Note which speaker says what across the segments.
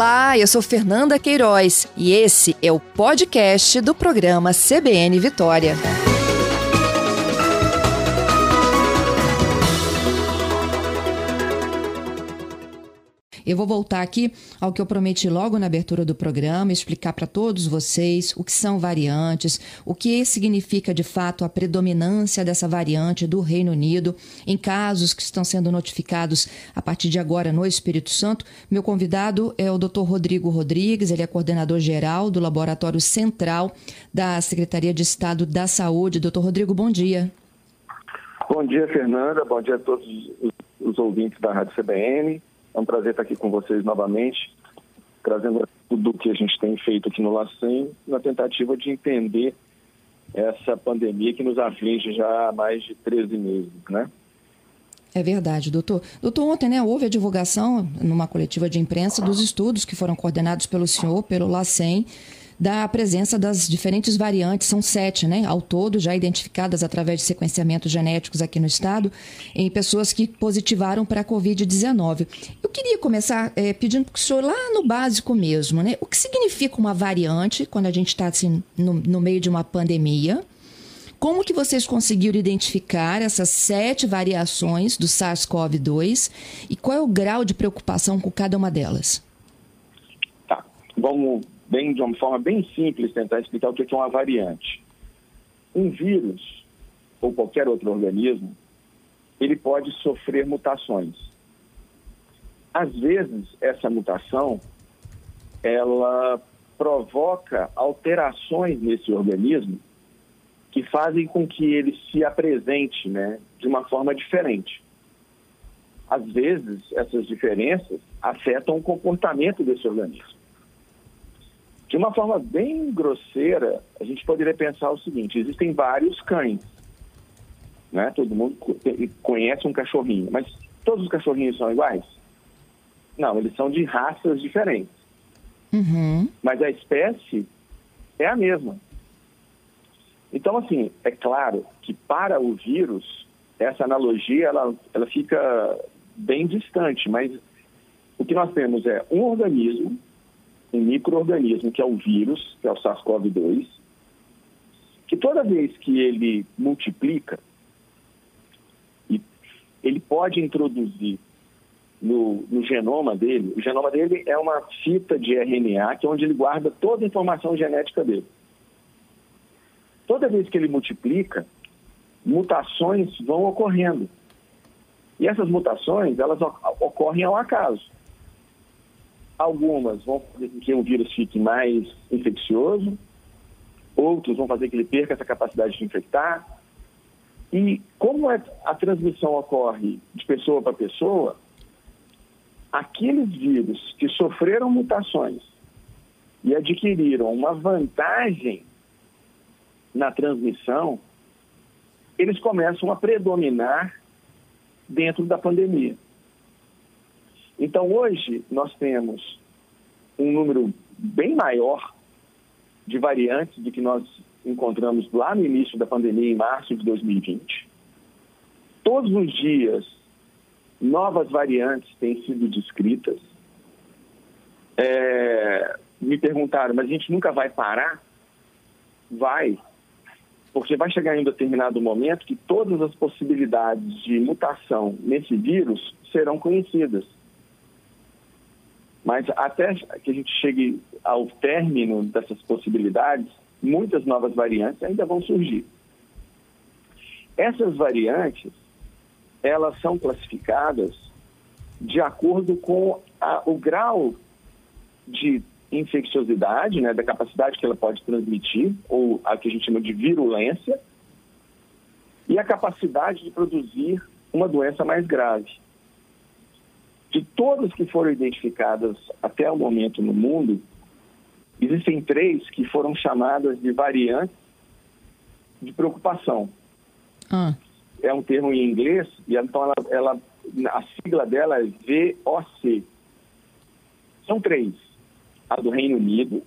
Speaker 1: Olá, eu sou Fernanda Queiroz e esse é o podcast do programa CBN Vitória. Eu vou voltar aqui ao que eu prometi logo na abertura do programa, explicar para todos vocês o que são variantes, o que significa de fato a predominância dessa variante do Reino Unido em casos que estão sendo notificados a partir de agora no Espírito Santo. Meu convidado é o Dr. Rodrigo Rodrigues, ele é coordenador geral do Laboratório Central da Secretaria de Estado da Saúde. Doutor Rodrigo, bom dia.
Speaker 2: Bom dia, Fernanda. Bom dia a todos os ouvintes da Rádio CBN. É um prazer estar aqui com vocês novamente, trazendo tudo o que a gente tem feito aqui no LACEN, na tentativa de entender essa pandemia que nos aflige já há mais de 13 meses, né?
Speaker 1: É verdade, doutor. Doutor, ontem né, houve a divulgação numa coletiva de imprensa dos estudos que foram coordenados pelo senhor, pelo LACEN, da presença das diferentes variantes, são sete, né, ao todo, já identificadas através de sequenciamentos genéticos aqui no estado, em pessoas que positivaram para a Covid-19. Eu queria começar é, pedindo para o senhor, lá no básico mesmo, né, o que significa uma variante quando a gente está assim, no, no meio de uma pandemia? Como que vocês conseguiram identificar essas sete variações do SARS-CoV-2 e qual é o grau de preocupação com cada uma delas?
Speaker 2: Tá, vamos bem de uma forma bem simples, tentar explicar o que é uma variante. Um vírus ou qualquer outro organismo, ele pode sofrer mutações. Às vezes, essa mutação, ela provoca alterações nesse organismo que fazem com que ele se apresente né, de uma forma diferente. Às vezes, essas diferenças afetam o comportamento desse organismo. De uma forma bem grosseira, a gente poderia pensar o seguinte: existem vários cães. Né? Todo mundo conhece um cachorrinho, mas todos os cachorrinhos são iguais? Não, eles são de raças diferentes.
Speaker 1: Uhum.
Speaker 2: Mas a espécie é a mesma. Então, assim, é claro que para o vírus, essa analogia ela, ela fica bem distante, mas o que nós temos é um organismo um microorganismo, que é o vírus, que é o SARS-CoV-2, que toda vez que ele multiplica, ele pode introduzir no, no, genoma dele, o genoma dele é uma fita de RNA, que é onde ele guarda toda a informação genética dele. Toda vez que ele multiplica, mutações vão ocorrendo. E essas mutações, elas ocorrem ao acaso. Algumas vão fazer com que o vírus fique mais infeccioso, outros vão fazer que ele perca essa capacidade de infectar. E como a transmissão ocorre de pessoa para pessoa, aqueles vírus que sofreram mutações e adquiriram uma vantagem na transmissão, eles começam a predominar dentro da pandemia. Então, hoje, nós temos um número bem maior de variantes do que nós encontramos lá no início da pandemia, em março de 2020. Todos os dias, novas variantes têm sido descritas. É, me perguntaram, mas a gente nunca vai parar? Vai, porque vai chegar em um determinado momento que todas as possibilidades de mutação nesse vírus serão conhecidas. Mas até que a gente chegue ao término dessas possibilidades, muitas novas variantes ainda vão surgir. Essas variantes, elas são classificadas de acordo com a, o grau de infecciosidade, né, da capacidade que ela pode transmitir, ou a que a gente chama de virulência, e a capacidade de produzir uma doença mais grave. De todas que foram identificadas até o momento no mundo, existem três que foram chamadas de variantes de preocupação.
Speaker 1: Ah.
Speaker 2: É um termo em inglês, e então ela, ela, a sigla dela é VOC. São três. A do Reino Unido,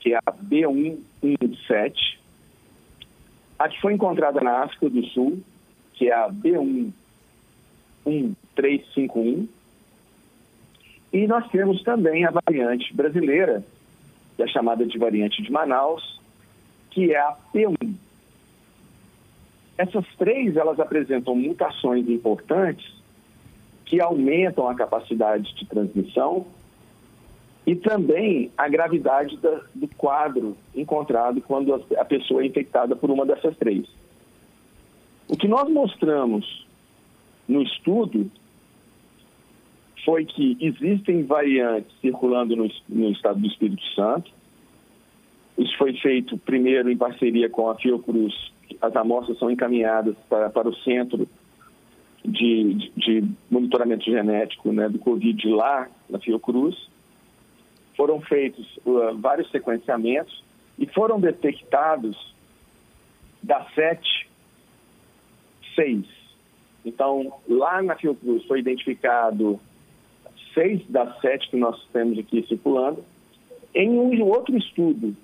Speaker 2: que é a B117, a que foi encontrada na África do Sul, que é a B11351, E nós temos também a variante brasileira, que é chamada de variante de Manaus, que é a P1. Essas três, elas apresentam mutações importantes que aumentam a capacidade de transmissão e também a gravidade da, do quadro encontrado quando a, a pessoa é infectada por uma dessas três. O que nós mostramos no estudo foi que existem variantes circulando no, no estado do Espírito Santo, isso foi feito primeiro em parceria com a Fiocruz. As amostras são encaminhadas para, para o centro de, de, de monitoramento genético né, do Covid lá na Fiocruz. Foram feitos uh, vários sequenciamentos e foram detectados das sete, seis. Então, lá na Fiocruz foi identificado seis das sete que nós temos aqui circulando. Em um outro estudo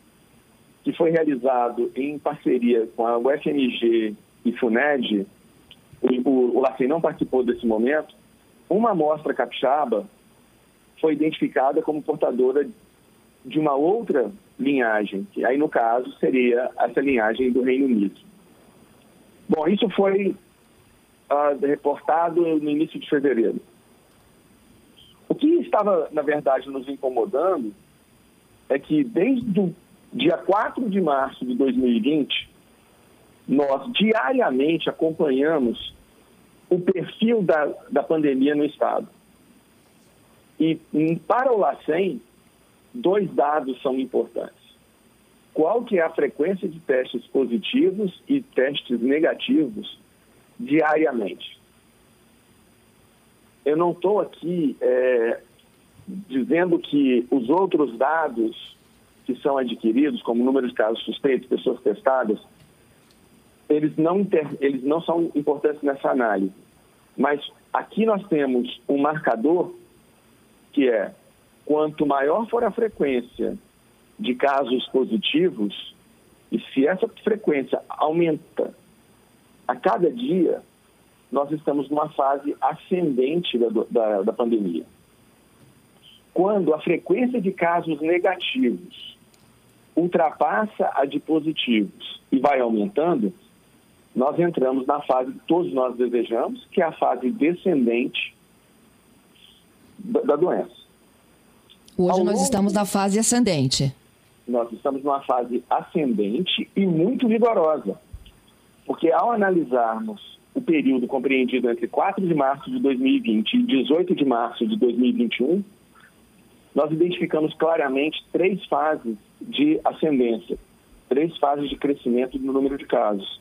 Speaker 2: que foi realizado em parceria com a UFMG e FUNED, o, o, LACEN não participou desse momento, uma amostra capixaba foi identificada como portadora de uma outra linhagem, que aí no caso seria essa linhagem do Reino Unido. Bom, isso foi uh, reportado no início de fevereiro. Estava, na verdade, nos incomodando é que desde o dia 4 de março de 2020, nós diariamente acompanhamos o perfil da, da pandemia no Estado. E para o LACEN, dois dados são importantes. Qual que é a frequência de testes positivos e testes negativos diariamente? Eu não estou aqui é, dizendo que os outros dados que são adquiridos, como número de casos suspeitos, pessoas testadas, eles não, inter... eles não são importantes nessa análise. Mas aqui nós temos um marcador que é quanto maior for a frequência de casos positivos, e se essa frequência aumenta a cada dia, nós estamos numa fase ascendente da, da, da pandemia. Quando a frequência de casos negativos ultrapassa a de positivos e vai aumentando, nós entramos na fase que todos nós desejamos, que é a fase descendente da, doença.
Speaker 1: Hoje Ao nós longo, estamos na fase ascendente.
Speaker 2: Nós estamos numa fase ascendente e muito vigorosa, porque ao analisarmos o período compreendido entre 4 de março de 2020 e 18 de março de 2021, nós identificamos claramente três fases de ascendência, três fases de crescimento no número de casos.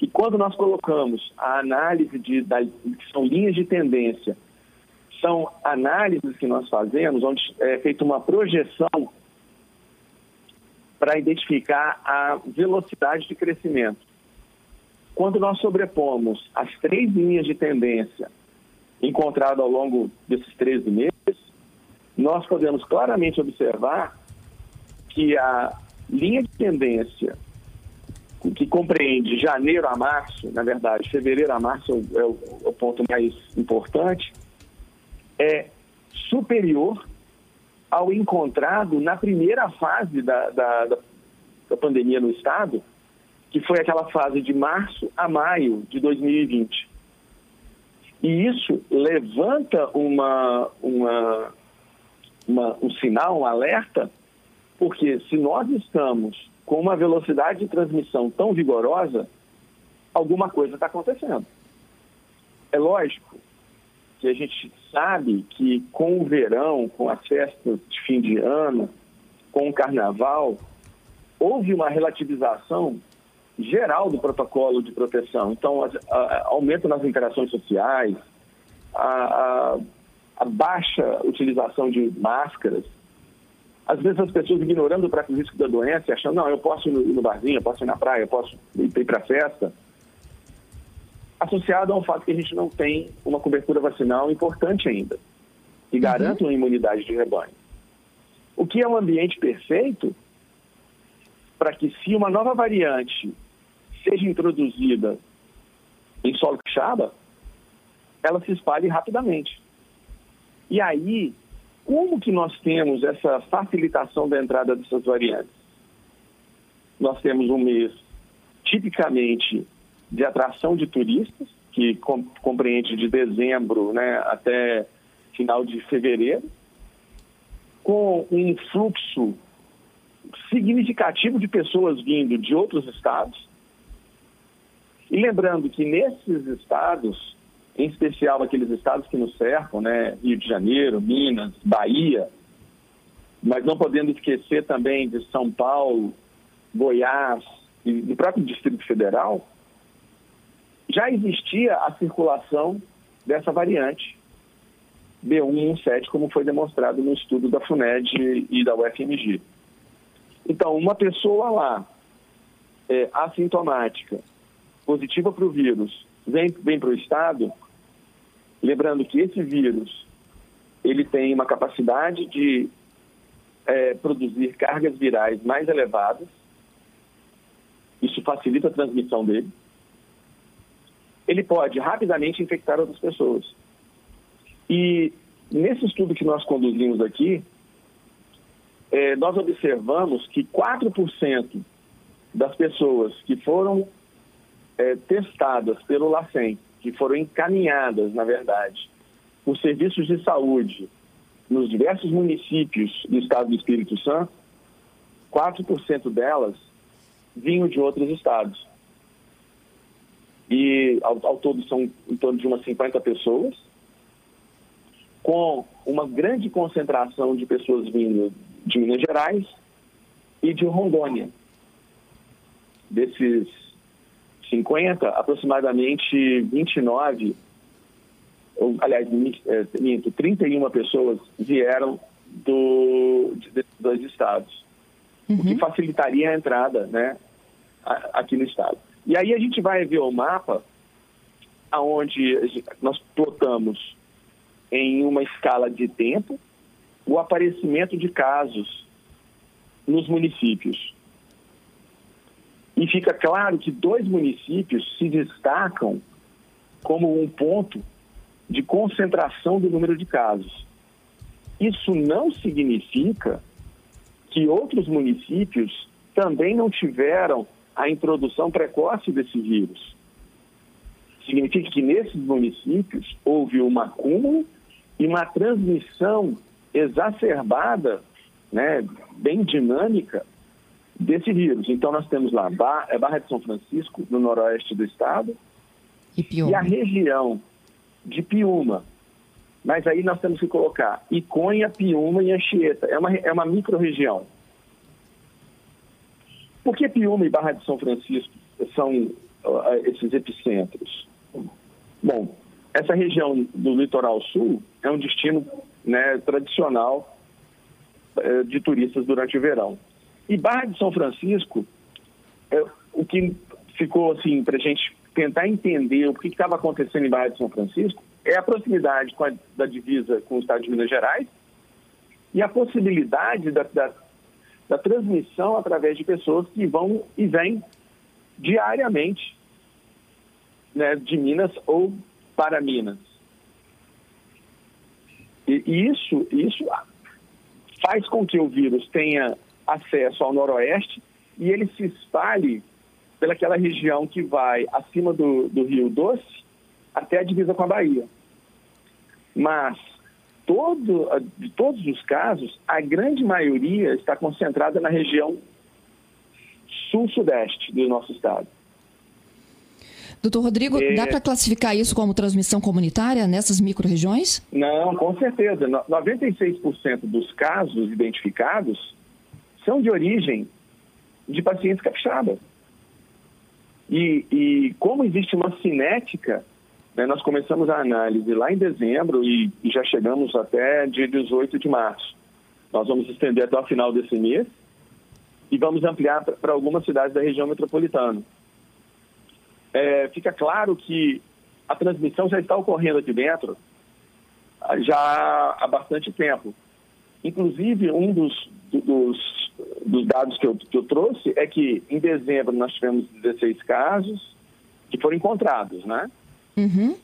Speaker 2: E quando nós colocamos a análise de, da, que são linhas de tendência, são análises que nós fazemos, onde é feita uma projeção para identificar a velocidade de crescimento. Quando nós sobrepomos as três linhas de tendência encontradas ao longo desses 13 meses, nós podemos claramente observar que a linha de tendência que compreende janeiro a março, na verdade, fevereiro a março é o, é o ponto mais importante, é superior ao encontrado na primeira fase da, da, da, pandemia no Estado, que foi aquela fase de março a maio de 2020. E isso levanta uma, uma uma, um sinal, um alerta, porque se nós estamos com uma velocidade de transmissão tão vigorosa, alguma coisa está acontecendo. É lógico que a gente sabe que com o verão, com as festas de fim de ano, com o carnaval, houve uma relativização geral do protocolo de proteção. Então, a, a, aumento nas interações sociais, a, a baixa utilização de máscaras, às vezes as pessoas ignorando o próprio risco da doença, achando, não, eu posso ir no, barzinho, eu posso ir na praia, eu posso ir, para a festa, associado ao fato que a gente não tem uma cobertura vacinal importante ainda, que garanta uhum. uma imunidade de rebanho. O que é um ambiente perfeito para que, se uma nova variante seja introduzida em solo chaba, ela se espalhe rapidamente. E aí como que nós temos essa facilitação da entrada dessas variantes? Nós temos um mês tipicamente de atração de turistas, que compreende de dezembro né, até final de fevereiro, com um fluxo significativo de pessoas vindo de outros estados. E lembrando que nesses estados, em especial aqueles estados que nos cercam, né, Rio de Janeiro, Minas, Bahia, mas não podendo esquecer também de São Paulo, Goiás e do próprio Distrito Federal, já existia a circulação dessa variante B117, como foi demonstrado no estudo da FUNED e da UFMG. Então, uma pessoa lá, é, assintomática, positiva para o vírus, vem, vem para o estado, lembrando que esse vírus ele tem uma capacidade de é, produzir cargas virais mais elevadas, isso facilita a transmissão dele. Ele pode rapidamente infectar outras pessoas. E nesse estudo que nós conduzimos aqui, é, nós observamos que 4% das pessoas que foram é, testadas pelo LACEN, que foram encaminhadas, na verdade, por serviços de saúde nos diversos municípios do estado do Espírito Santo, 4% delas vinham de outros estados. E ao, ao todo são em torno de umas 50 pessoas, com uma grande concentração de pessoas vindo de Minas Gerais e de Rondônia. Desses 50, aproximadamente 29, ou, aliás, é, minto, 31 pessoas vieram do, de, dois estados, uhum. o que uhum. facilitaria a entrada né, aqui no estado. E aí a gente vai ver o mapa aonde nós plotamos em uma escala de tempo o aparecimento de casos nos municípios. E fica claro que dois municípios se destacam como um ponto de concentração do número de casos. Isso não significa que outros municípios também não tiveram a introdução precoce desse vírus. Significa que nesses municípios houve um acúmulo e uma transmissão exacerbada, né, bem dinâmica, desse vírus. Então, nós temos lá é Barra de São Francisco, no noroeste do estado,
Speaker 1: e,
Speaker 2: e a região de Piúma. Mas aí nós temos que colocar Iconha, Piúma e Anchieta. É uma, é uma micro-região. Por que Piúma e Barra de São Francisco são uh, esses epicentros? Bom, essa região do litoral sul é um destino né, tradicional uh, de turistas durante o verão. E Barra de São Francisco, é, o que ficou assim para a gente tentar entender o que estava acontecendo em Barra de São Francisco é a proximidade a, da divisa com o estado de Minas Gerais e a possibilidade da, da da transmissão através de pessoas que vão e vêm diariamente né, de Minas ou para Minas. E, isso, isso faz com que o vírus tenha acesso ao noroeste e ele se espalhe pelaquela região que vai acima do, do Rio Doce até a divisa com a Bahia. Mas todo, de todos os casos, a grande maioria está concentrada na região sul-sudeste do nosso estado.
Speaker 1: Doutor Rodrigo, é... dá para classificar isso como transmissão comunitária nessas micro-regiões?
Speaker 2: Não, com certeza. 96% dos casos identificados são de origem de pacientes capixabas. E, e como existe uma cinética né, nós começamos a análise lá em dezembro e, e já chegamos até dia 18 de março. Nós vamos estender até o final desse mês e vamos ampliar para algumas cidades da região metropolitana. É, fica claro que a transmissão já está ocorrendo aqui dentro já há bastante tempo. Inclusive, um dos, dos, dos dados que eu, que eu trouxe é que em dezembro nós tivemos 16 casos que foram encontrados, né?
Speaker 1: Uhum.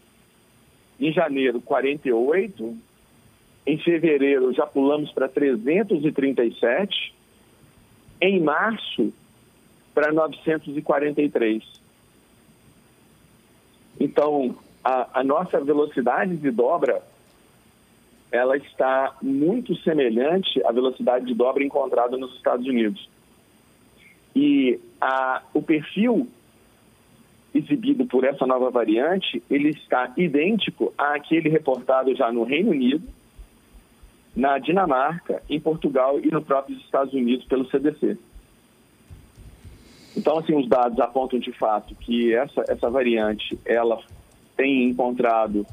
Speaker 2: Em janeiro, 48. Em fevereiro já pulamos para 337. Em março, para 943. Então, a, a nossa velocidade de dobra ela está muito semelhante à velocidade de dobra encontrada nos Estados Unidos. E a, o perfil exibido por essa nova variante, ele está idêntico àquele reportado já no Reino Unido, na Dinamarca, em Portugal e nos próprios Estados Unidos pelo CDC. Então, assim, os dados apontam de fato que essa, essa variante, ela tem encontrado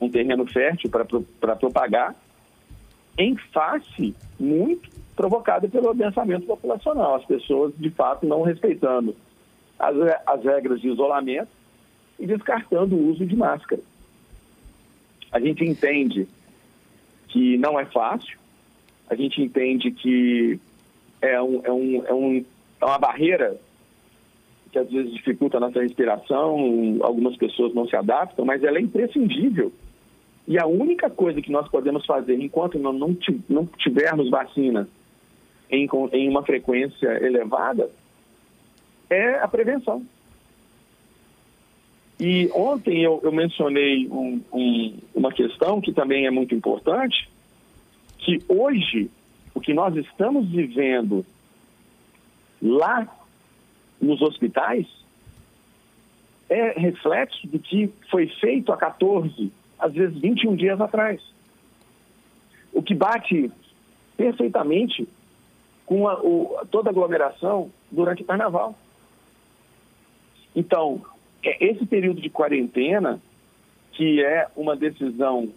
Speaker 2: um terreno fértil para propagar, em face muito provocada pelo adensamento populacional. As pessoas, de fato, não respeitando as, as regras de isolamento e descartando o uso de máscara. A gente entende que não é fácil, a gente entende que é, um, é, um, é, um, é uma barreira que às vezes dificulta a nossa respiração, algumas pessoas não se adaptam, mas ela é imprescindível e a única coisa que nós podemos fazer enquanto não, não tivermos vacina em, em uma frequência elevada é a prevenção. E ontem eu, eu mencionei um, um, uma questão que também é muito importante, que hoje o que nós estamos vivendo lá nos hospitais é reflexo do que foi feito há 14, às vezes 21 dias atrás. O que bate perfeitamente com a, o, toda a aglomeração durante o carnaval. Então, é esse período de quarentena, que é uma decisão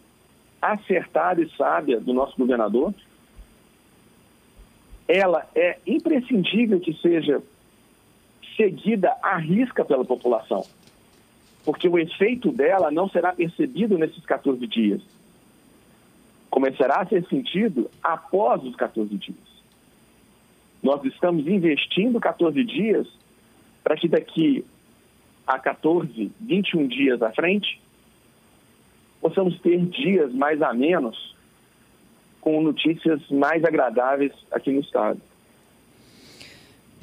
Speaker 2: acertada e sábia do nosso governador, ela é imprescindível que seja seguida à risca pela população porque o efeito dela não será percebido nesses 14 dias. Começará a ser sentido após os 14 dias. Nós estamos investindo 14 dias para que daqui a 14, 21 dias à frente, possamos ter dias mais a menos com notícias mais agradáveis aqui no Estado.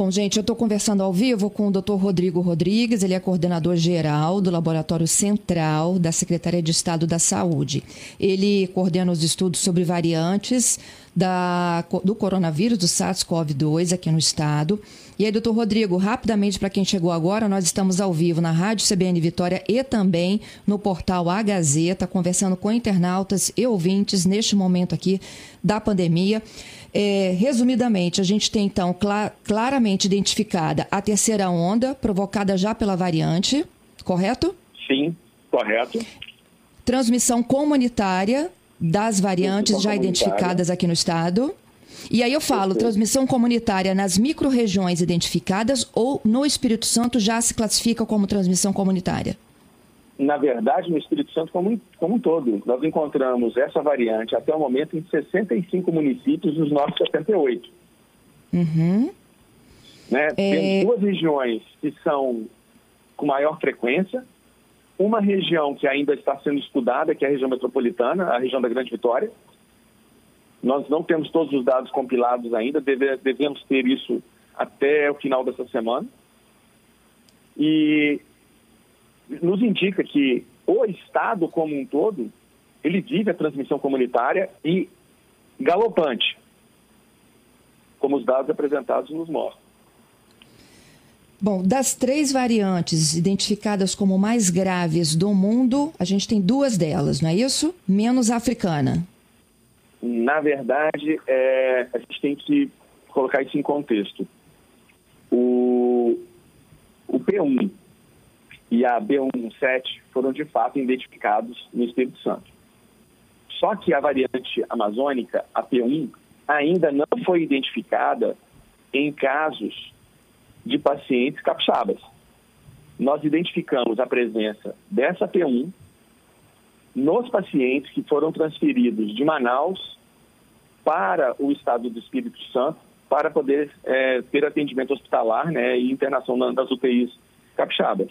Speaker 1: Bom, gente, eu estou conversando ao vivo com o Dr. Rodrigo Rodrigues, ele é coordenador geral do Laboratório Central da Secretaria de Estado da Saúde. Ele coordena os estudos sobre variantes da, do coronavírus, do SARS-CoV-2 aqui no estado. E aí, doutor Rodrigo, rapidamente para quem chegou agora, nós estamos ao vivo na Rádio CBN Vitória e também no portal A Gazeta, conversando com internautas e ouvintes neste momento aqui da pandemia. É, resumidamente, a gente tem então cl claramente identificada a terceira onda, provocada já pela variante, correto?
Speaker 2: Sim, correto.
Speaker 1: Transmissão comunitária das variantes já identificadas aqui no estado. E aí eu falo, transmissão comunitária nas micro-regiões identificadas ou no Espírito Santo já se classifica como transmissão comunitária?
Speaker 2: na verdade, no Espírito Santo como, como um todo. Nós encontramos essa variante até o momento em 65 municípios dos nossos 78.
Speaker 1: Uhum.
Speaker 2: Né? É... Temos duas regiões que são com maior frequência. Uma região que ainda está sendo estudada, que é a região metropolitana, a região da Grande Vitória. Nós não temos todos os dados compilados ainda, deve, devemos ter isso até o final dessa semana. E nos indica que o Estado como um todo, ele vive a transmissão comunitária e galopante, como os dados apresentados nos mostram.
Speaker 1: Bom, das três variantes identificadas como mais graves do mundo, a gente tem duas delas, não é isso? Menos a africana.
Speaker 2: Na verdade, é, a gente tem que colocar isso em contexto. O, o P1, e a B117 foram de fato identificados no Espírito Santo. Só que a variante amazônica, a P1, ainda não foi identificada em casos de pacientes capixabas. Nós identificamos a presença dessa P1 nos pacientes que foram transferidos de Manaus para o estado do Espírito Santo para poder é, ter atendimento hospitalar né, e internação nas UTIs capixabas.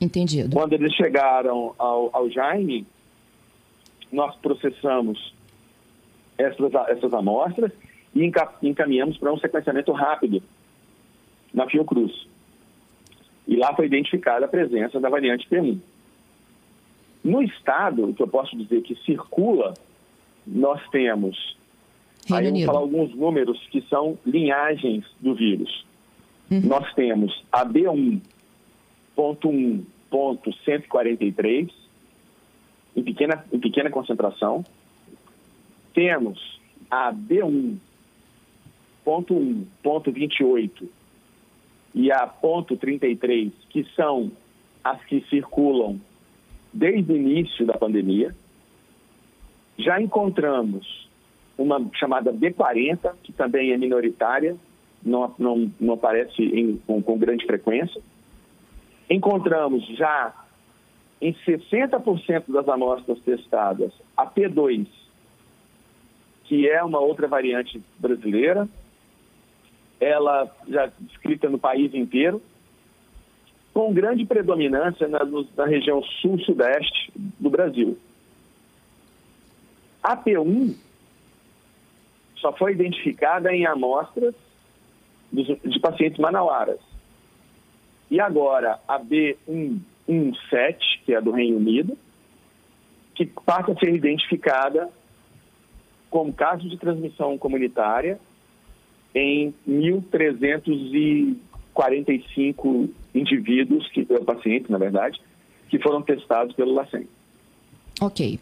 Speaker 1: Entendido.
Speaker 2: Quando eles chegaram ao, ao Jaime, nós processamos essas, essas amostras e encaminhamos para um sequenciamento rápido na Fiocruz. E lá foi identificada a presença da variante P1. No estado, o que eu posso dizer que circula, nós temos. Reino aí vamos falar alguns números que são linhagens do vírus. Uhum. Nós temos a B1.1.143, em pequena, em pequena concentração. Temos a B1.1.28 e a ponto 33, que são as que circulam desde o início da pandemia. Já encontramos uma chamada B40, que também é minoritária, não, não, não aparece em, com, com grande frequência. Encontramos já em 60% das amostras testadas a P2, que é uma outra variante brasileira, ela já descrita no país inteiro, com grande predominância na, na região sul-sudeste do Brasil. A P1 só foi identificada em amostras de pacientes manauaras. E agora a B117, que é do Reino Unido, que passa a ser identificada como caso de transmissão comunitária em 1.345 indivíduos, que, pacientes, na verdade, que foram testados pelo LACEN.
Speaker 1: Ok.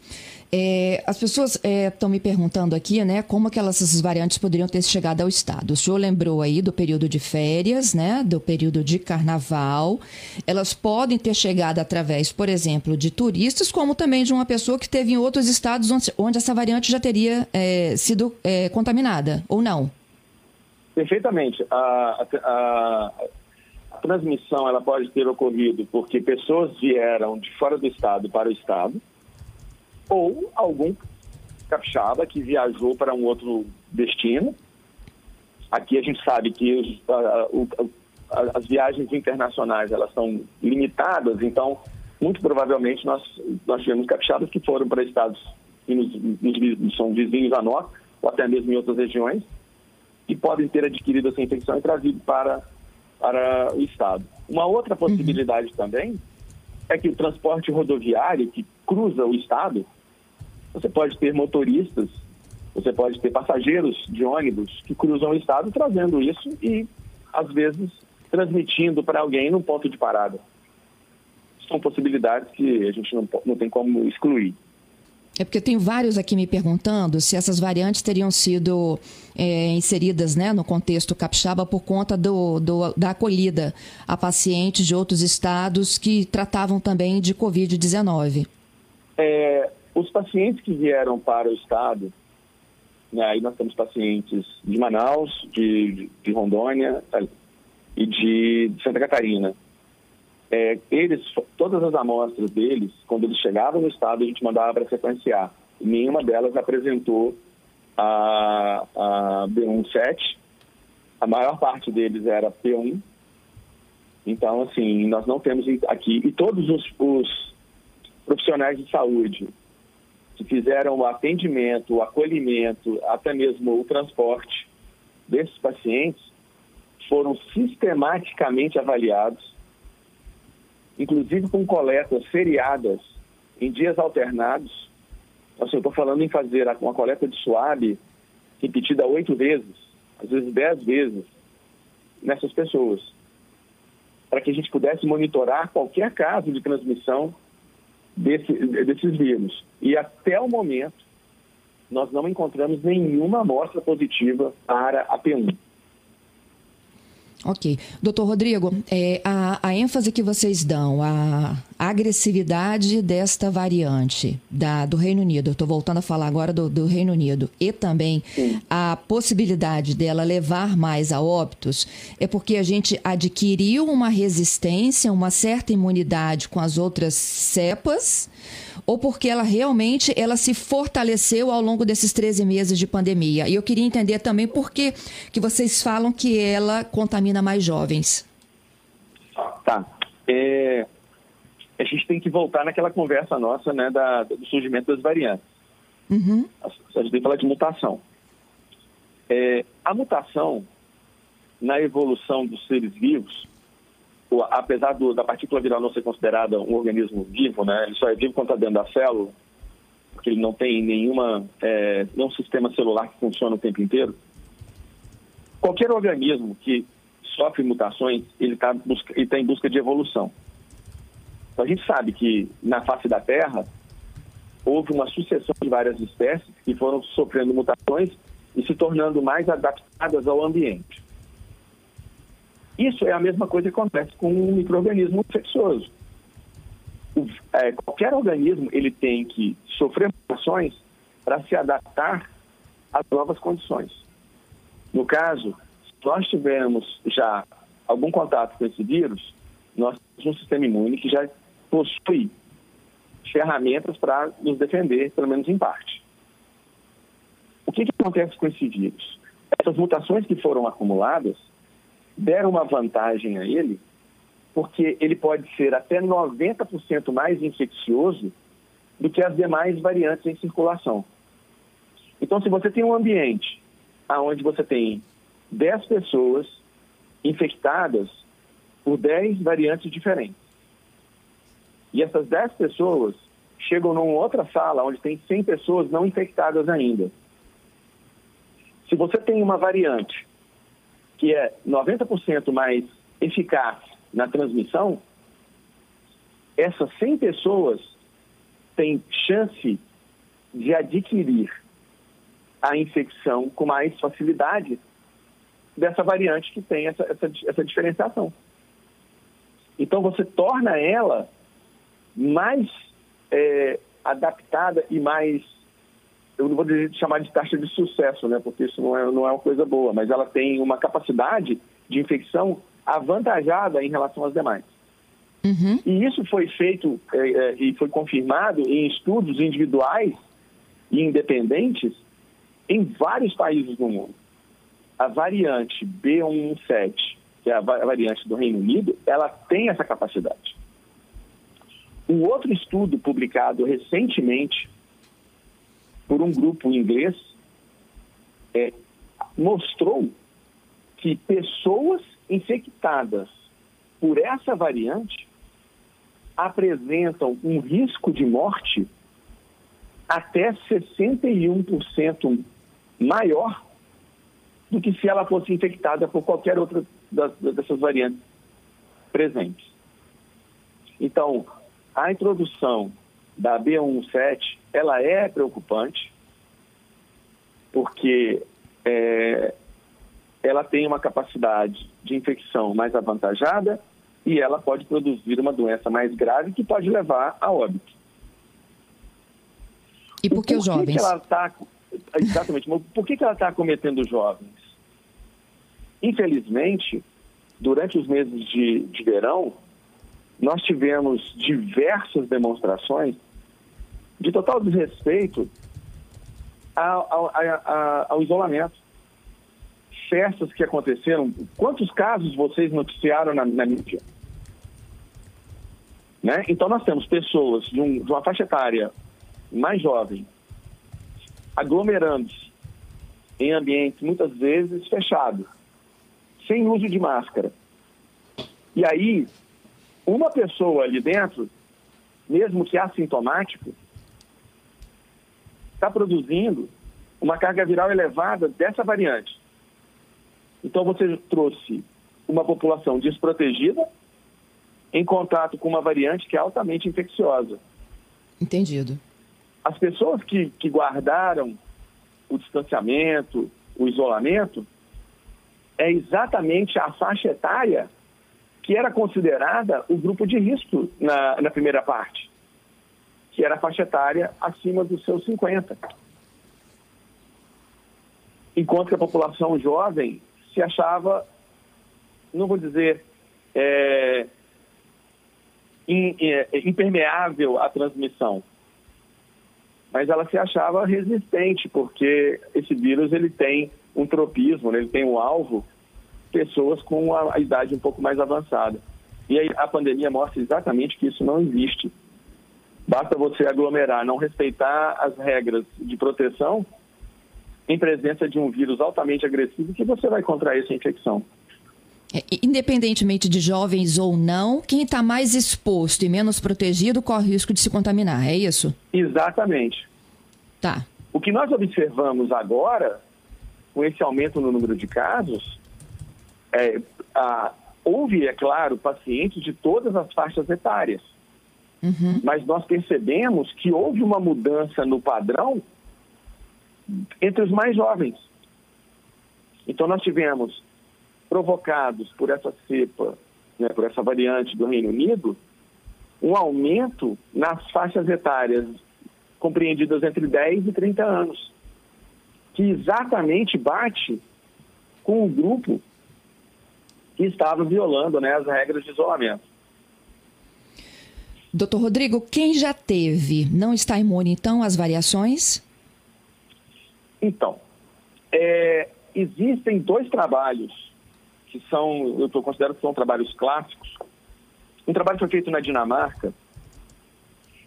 Speaker 1: É, as pessoas estão é, me perguntando aqui, né, como que elas, essas variantes poderiam ter chegado ao estado. O senhor lembrou aí do período de férias, né, do período de carnaval. Elas podem ter chegado através, por exemplo, de turistas, como também de uma pessoa que esteve em outros estados onde, onde essa variante já teria é, sido é, contaminada, ou não?
Speaker 2: Perfeitamente. A, a, a transmissão ela pode ter ocorrido porque pessoas vieram de fora do estado para o estado ou algum capixaba que viajou para um outro destino. Aqui a gente sabe que os, as viagens internacionais elas são limitadas, então muito provavelmente nós, nós tivemos capixabas que foram para estados que nos, nos, são vizinhos a nós, ou até mesmo em outras regiões, que podem ter adquirido essa infecção e trazido para, para o estado. Uma outra possibilidade uhum. também é que o transporte rodoviário que cruza o estado você pode ter motoristas, você pode ter passageiros de ônibus que cruzam o estado trazendo isso e, às vezes, transmitindo para alguém no ponto de parada. São possibilidades que a gente não, não tem como excluir.
Speaker 1: É porque tem vários aqui me perguntando se essas variantes teriam sido é, inseridas né, no contexto capixaba por conta do, do, da acolhida a pacientes de outros estados que tratavam também de Covid-19.
Speaker 2: É, os pacientes que vieram para o estado, né, aí nós temos pacientes de Manaus, de, de Rondônia e de Santa Catarina. É, eles, todas as amostras deles, quando eles chegavam no estado, a gente mandava para sequenciar. E nenhuma delas apresentou a, a B17. A maior parte deles era P1. Então, assim, nós não temos aqui. E todos os, os profissionais de saúde que fizeram o atendimento, o acolhimento, até mesmo o transporte desses pacientes, foram sistematicamente avaliados, inclusive com coletas seriadas em dias alternados. Assim, eu estou falando em fazer uma coleta de suave repetida oito vezes, às vezes dez vezes, nessas pessoas, para que a gente pudesse monitorar qualquer caso de transmissão desse, desses vírus. E até o momento, nós não encontramos nenhuma amostra positiva para a P1.
Speaker 1: Ok. Doutor Rodrigo, é, a, a, ênfase que vocês dão à agressividade desta variante da, do Reino Unido, estou voltando a falar agora do, do Reino Unido, e também Sim. a possibilidade dela levar mais a óbitos, é porque a gente adquiriu uma resistência, uma certa imunidade com as outras cepas, ou porque ela realmente ela se fortaleceu ao longo desses 13 meses de pandemia. E eu queria entender também por que, que vocês falam que ela contamina mais jovens.
Speaker 2: Tá. É, a gente tem que voltar naquela conversa nossa né, da, do surgimento das variantes.
Speaker 1: Uhum.
Speaker 2: A gente fala de mutação. É, a mutação, na evolução dos seres vivos, apesar do, da partícula viral não ser considerada um organismo vivo, né, ele só é vivo quando está dentro da célula, porque ele não tem nenhuma, é, nenhum sistema celular que funciona o tempo inteiro. Qualquer organismo que sofre mutações, ele está tá em busca de evolução. Então, a gente sabe que na face da Terra houve uma sucessão de várias espécies que foram sofrendo mutações e se tornando mais adaptadas ao ambiente. Isso é a mesma coisa que acontece com um microorganismo infeccioso. O, é, qualquer organismo ele tem que sofrer mutações para se adaptar às novas condições. No caso, se nós tivermos já algum contato com esse vírus, nós temos um sistema imune que já possui ferramentas para nos defender, pelo menos em parte. O que, que acontece com esse vírus? Essas mutações que foram acumuladas deram uma vantagem a ele, porque ele pode ser até 90% mais infeccioso do que as demais variantes em circulação. Então, se você tem um ambiente onde você tem 10 pessoas infectadas por 10 variantes diferentes, e essas 10 pessoas chegam numa outra sala onde tem 100 pessoas não infectadas ainda. Se você tem uma variante que é 90% mais eficaz na transmissão, essas 100 pessoas têm chance de adquirir a infecção com mais facilidade dessa variante que tem essa, essa, essa diferenciação. Então, você torna ela mais é, adaptada e mais, eu não vou dizer, chamar de taxa de sucesso, né, porque isso não é, não é uma coisa boa, mas ela tem uma capacidade de infecção avantajada em relação às demais.
Speaker 1: Uhum.
Speaker 2: E isso foi feito é, é, e foi confirmado em estudos individuais e independentes em vários países do mundo. A variante B117, que é a variante do Reino Unido, ela tem essa capacidade. Um outro estudo publicado recentemente por um grupo inglês é, mostrou que pessoas infectadas por essa variante apresentam um risco de morte até 61% maior do que se ela fosse infectada por qualquer outra das, dessas variantes presentes. Então, a introdução da B117, ela é preocupante, porque é, ela tem uma capacidade de infecção mais avantajada e ela pode produzir uma doença mais grave que pode levar a óbito.
Speaker 1: E por que os jovens?
Speaker 2: Que ela tá, exatamente, por que, que ela está cometendo os jovens? Infelizmente, durante os meses de, de verão, nós tivemos diversas demonstrações de total desrespeito ao, ao, ao, isolamento. Festas que aconteceram, quantos casos vocês noticiaram na, na mídia? Né? Então, nós temos pessoas de, um, de uma faixa etária mais jovem aglomerando-se em ambientes muitas vezes fechados, sem uso de máscara. E aí, uma pessoa ali dentro, mesmo que assintomático, está produzindo uma carga viral elevada dessa variante. Então você trouxe uma população desprotegida em contato com uma variante que é altamente infecciosa.
Speaker 1: Entendido.
Speaker 2: As pessoas que, que guardaram o distanciamento, o isolamento, é exatamente a faixa etária que era considerada o grupo de risco na, na primeira parte, que era a faixa etária acima dos seus 50. Enquanto que a população jovem se achava, não vou dizer, é, é impermeável à transmissão, mas ela se achava resistente, porque esse vírus ele tem um tropismo, né? ele tem um alvo pessoas com a, a idade um pouco mais avançada. E aí a pandemia mostra exatamente que isso não existe. Basta você aglomerar, não respeitar as regras de proteção em presença de um vírus altamente agressivo que você vai contrair essa infecção.
Speaker 1: É, independentemente de jovens ou não, quem está mais exposto e menos protegido corre risco de se contaminar, é isso?
Speaker 2: Exatamente.
Speaker 1: Tá.
Speaker 2: O que nós observamos agora, com esse aumento no número de casos, é, a, houve, é claro, pacientes de todas as faixas etárias. Uhum. Mas nós percebemos que houve uma mudança no padrão entre os mais jovens. Então, nós tivemos provocados por essa cepa, né, por essa variante do Reino Unido, um aumento nas faixas etárias compreendidas entre 10 e 30 anos, que exatamente bate com o grupo que estava violando né, as regras de isolamento.
Speaker 1: Doutor Rodrigo, quem já teve não está imune, então, às variações?
Speaker 2: Então, é, existem dois trabalhos que são, eu considero que são trabalhos clássicos. Um trabalho foi feito na Dinamarca,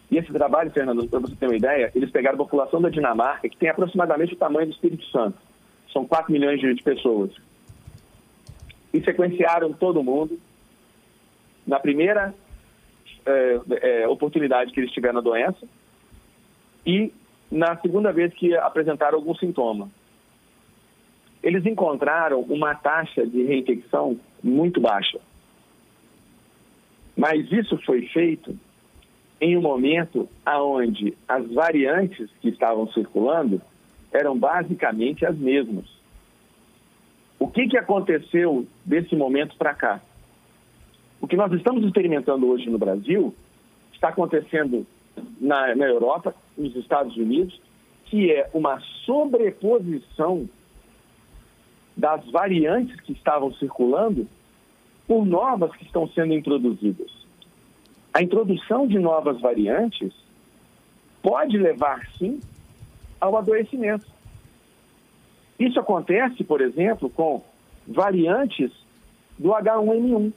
Speaker 2: e esse trabalho, Fernando, para você ter uma ideia, eles pegaram a população da Dinamarca, que tem aproximadamente o tamanho do Espírito Santo. São 4 milhões de pessoas. E sequenciaram todo mundo. Na primeira é, é, oportunidade que eles tiveram a doença e na segunda vez que apresentaram algum sintoma eles encontraram uma taxa de reinfecção muito baixa. Mas isso foi feito em um momento onde as variantes que estavam circulando eram basicamente as mesmas. O que, que aconteceu desse momento para cá? O que nós estamos experimentando hoje no Brasil está acontecendo na, na Europa, nos Estados Unidos, que é uma sobreposição das variantes que estavam circulando por novas que estão sendo introduzidas. A introdução de novas variantes pode levar, sim, ao adoecimento. Isso acontece, por exemplo, com variantes do H1N1.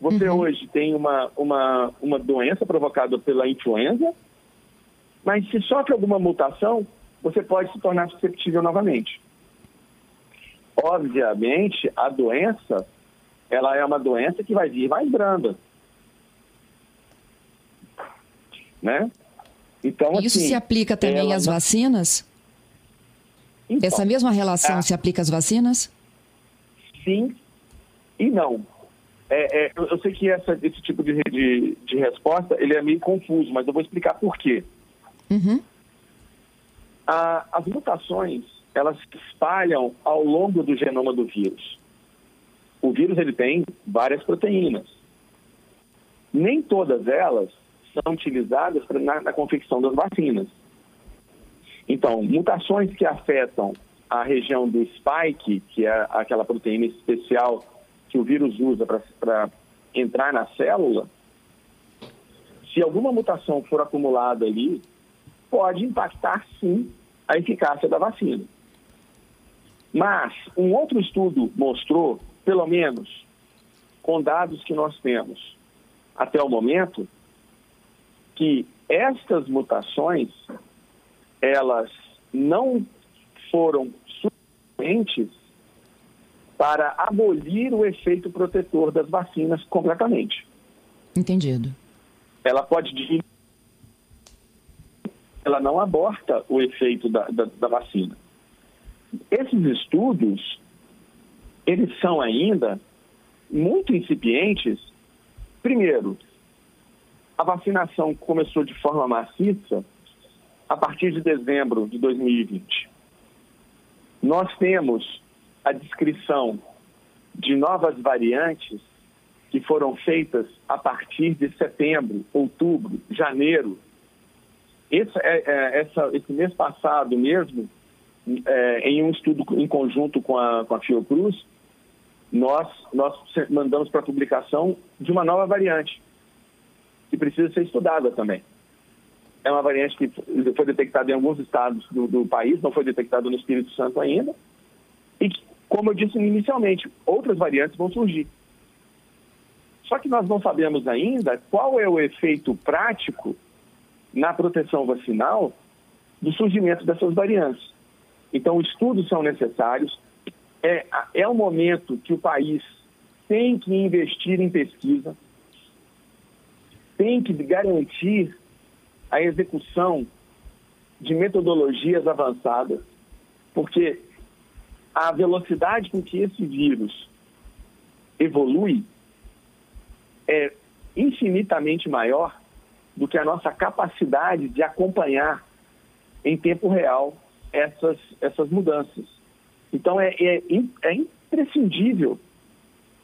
Speaker 2: Você uhum. hoje tem uma, uma, uma doença provocada pela influenza, mas se sofre alguma mutação, você pode se tornar susceptível novamente. Obviamente, a doença, ela é uma doença que vai vir mais branda. Né?
Speaker 1: Então, Isso assim, se aplica também às vacinas? Então, Essa mesma relação se aplica às vacinas?
Speaker 2: Sim e não. É, é, eu, sei que essa, esse tipo de, de, de, resposta ele é meio confuso, mas eu vou explicar por quê. Uhum. as mutações elas se espalham ao longo do genoma do vírus. O vírus ele tem várias proteínas. Nem todas elas são utilizadas pra, na, na confecção das vacinas. Então, mutações que afetam a região do spike, que é aquela proteína especial que o vírus usa para entrar na célula, se alguma mutação for acumulada ali, pode impactar sim a eficácia da vacina. Mas um outro estudo mostrou, pelo menos com dados que nós temos até o momento, que estas mutações elas não foram suficientes para abolir o efeito protetor das vacinas completamente.
Speaker 1: Entendido.
Speaker 2: Ela pode ela não aborta o efeito da, da, da vacina. Esses estudos, eles são ainda muito incipientes. Primeiro, a vacinação começou de forma maciça a partir de dezembro de 2020. Nós temos a descrição de novas variantes que foram feitas a partir de setembro, outubro, janeiro. Esse, é, é, essa, esse mês passado mesmo, é, em um estudo em conjunto com a, com a Fiocruz, nós, nós mandamos para publicação de uma nova variante, que precisa ser estudada também. É uma variante que foi detectada em alguns estados do, do país, não foi detectada no Espírito Santo ainda. E, como eu disse inicialmente, outras variantes vão surgir. Só que nós não sabemos ainda qual é o efeito prático na proteção vacinal do surgimento dessas variantes. Então, estudos são necessários. É, é um momento que o país tem que investir em pesquisa, tem que garantir a execução de metodologias avançadas, porque a velocidade com que esse vírus evolui é infinitamente maior do que a nossa capacidade de acompanhar em tempo real essas, essas mudanças. Então, é, é, é imprescindível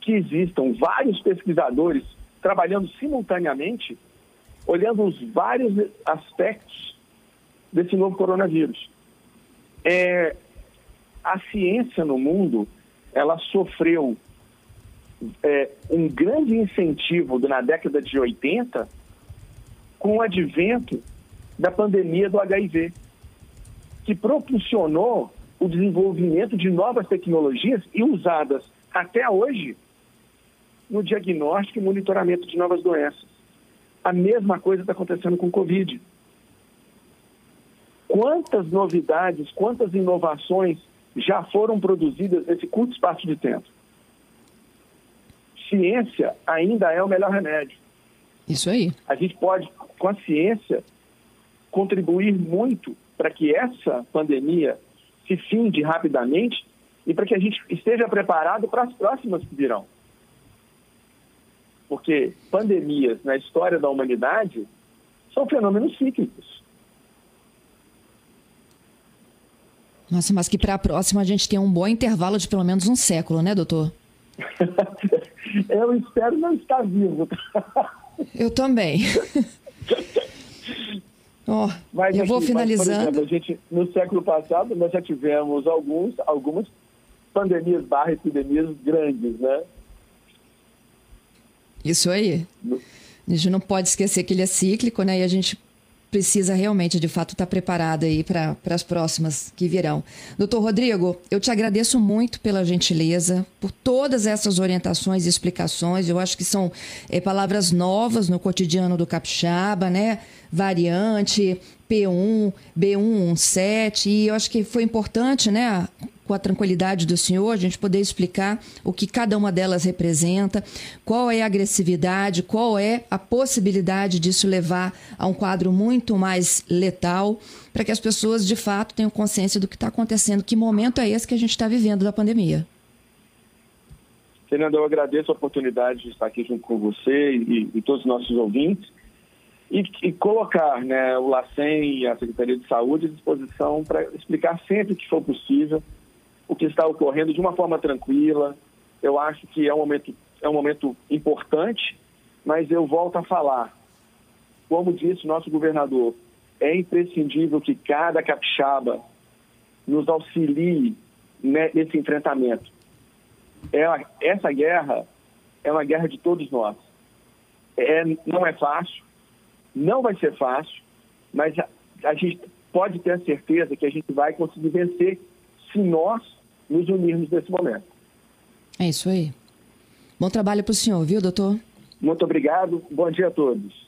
Speaker 2: que existam vários pesquisadores trabalhando simultaneamente, olhando os vários aspectos desse novo coronavírus. É, a ciência no mundo, ela sofreu é, um grande incentivo na década de 80 com o advento da pandemia do HIV, que propulsionou o desenvolvimento de novas tecnologias e usadas até hoje no diagnóstico e monitoramento de novas doenças. A mesma coisa está acontecendo com o Covid. Quantas novidades, quantas inovações já foram produzidas nesse curto espaço de tempo? Ciência ainda é o melhor remédio.
Speaker 1: Isso aí.
Speaker 2: A gente pode, com a ciência, contribuir muito para que essa pandemia se finde rapidamente e para que a gente esteja preparado para as próximas que virão. Porque pandemias na história da humanidade são fenômenos cíclicos.
Speaker 1: Nossa, mas que para a próxima a gente tem um bom intervalo de pelo menos um século, né, doutor?
Speaker 2: Eu espero não estar vivo.
Speaker 1: Eu também. oh, Mas eu aqui, vou finalizando. Mas,
Speaker 2: exemplo, a gente, no século passado, nós já tivemos alguns, algumas pandemias barra epidemias grandes, né?
Speaker 1: Isso aí. A gente não pode esquecer que ele é cíclico, né? E a gente precisa realmente, de fato, estar preparado aí para as próximas que virão. Doutor Rodrigo, eu te agradeço muito pela gentileza, por todas essas orientações e explicações. Eu acho que são é, palavras novas no cotidiano do capixaba, né? Variante, P1, B117, e eu acho que foi importante, né, com a tranquilidade do senhor, a gente poder explicar o que cada uma delas representa, qual é a agressividade, qual é a possibilidade disso levar a um quadro muito mais letal, para que as pessoas de fato tenham consciência do que está acontecendo, que momento é esse que a gente está vivendo da pandemia.
Speaker 2: Fernando, eu agradeço a oportunidade de estar aqui junto com você e, e todos os nossos ouvintes e, e, colocar né, o LACEN e a Secretaria de Saúde à disposição para explicar sempre que for possível o que está ocorrendo de uma forma tranquila. Eu acho que é um momento, é um momento importante, mas eu volto a falar. Como disse nosso governador, é imprescindível que cada capixaba nos auxilie nesse enfrentamento. É, essa guerra é uma guerra de todos nós. É, não é fácil, não vai ser fácil, mas a, a gente pode ter a certeza que a gente vai conseguir vencer se nós nos unirmos nesse momento.
Speaker 1: É isso aí. Bom trabalho para o senhor, viu, doutor?
Speaker 2: Muito obrigado. Bom dia a todos.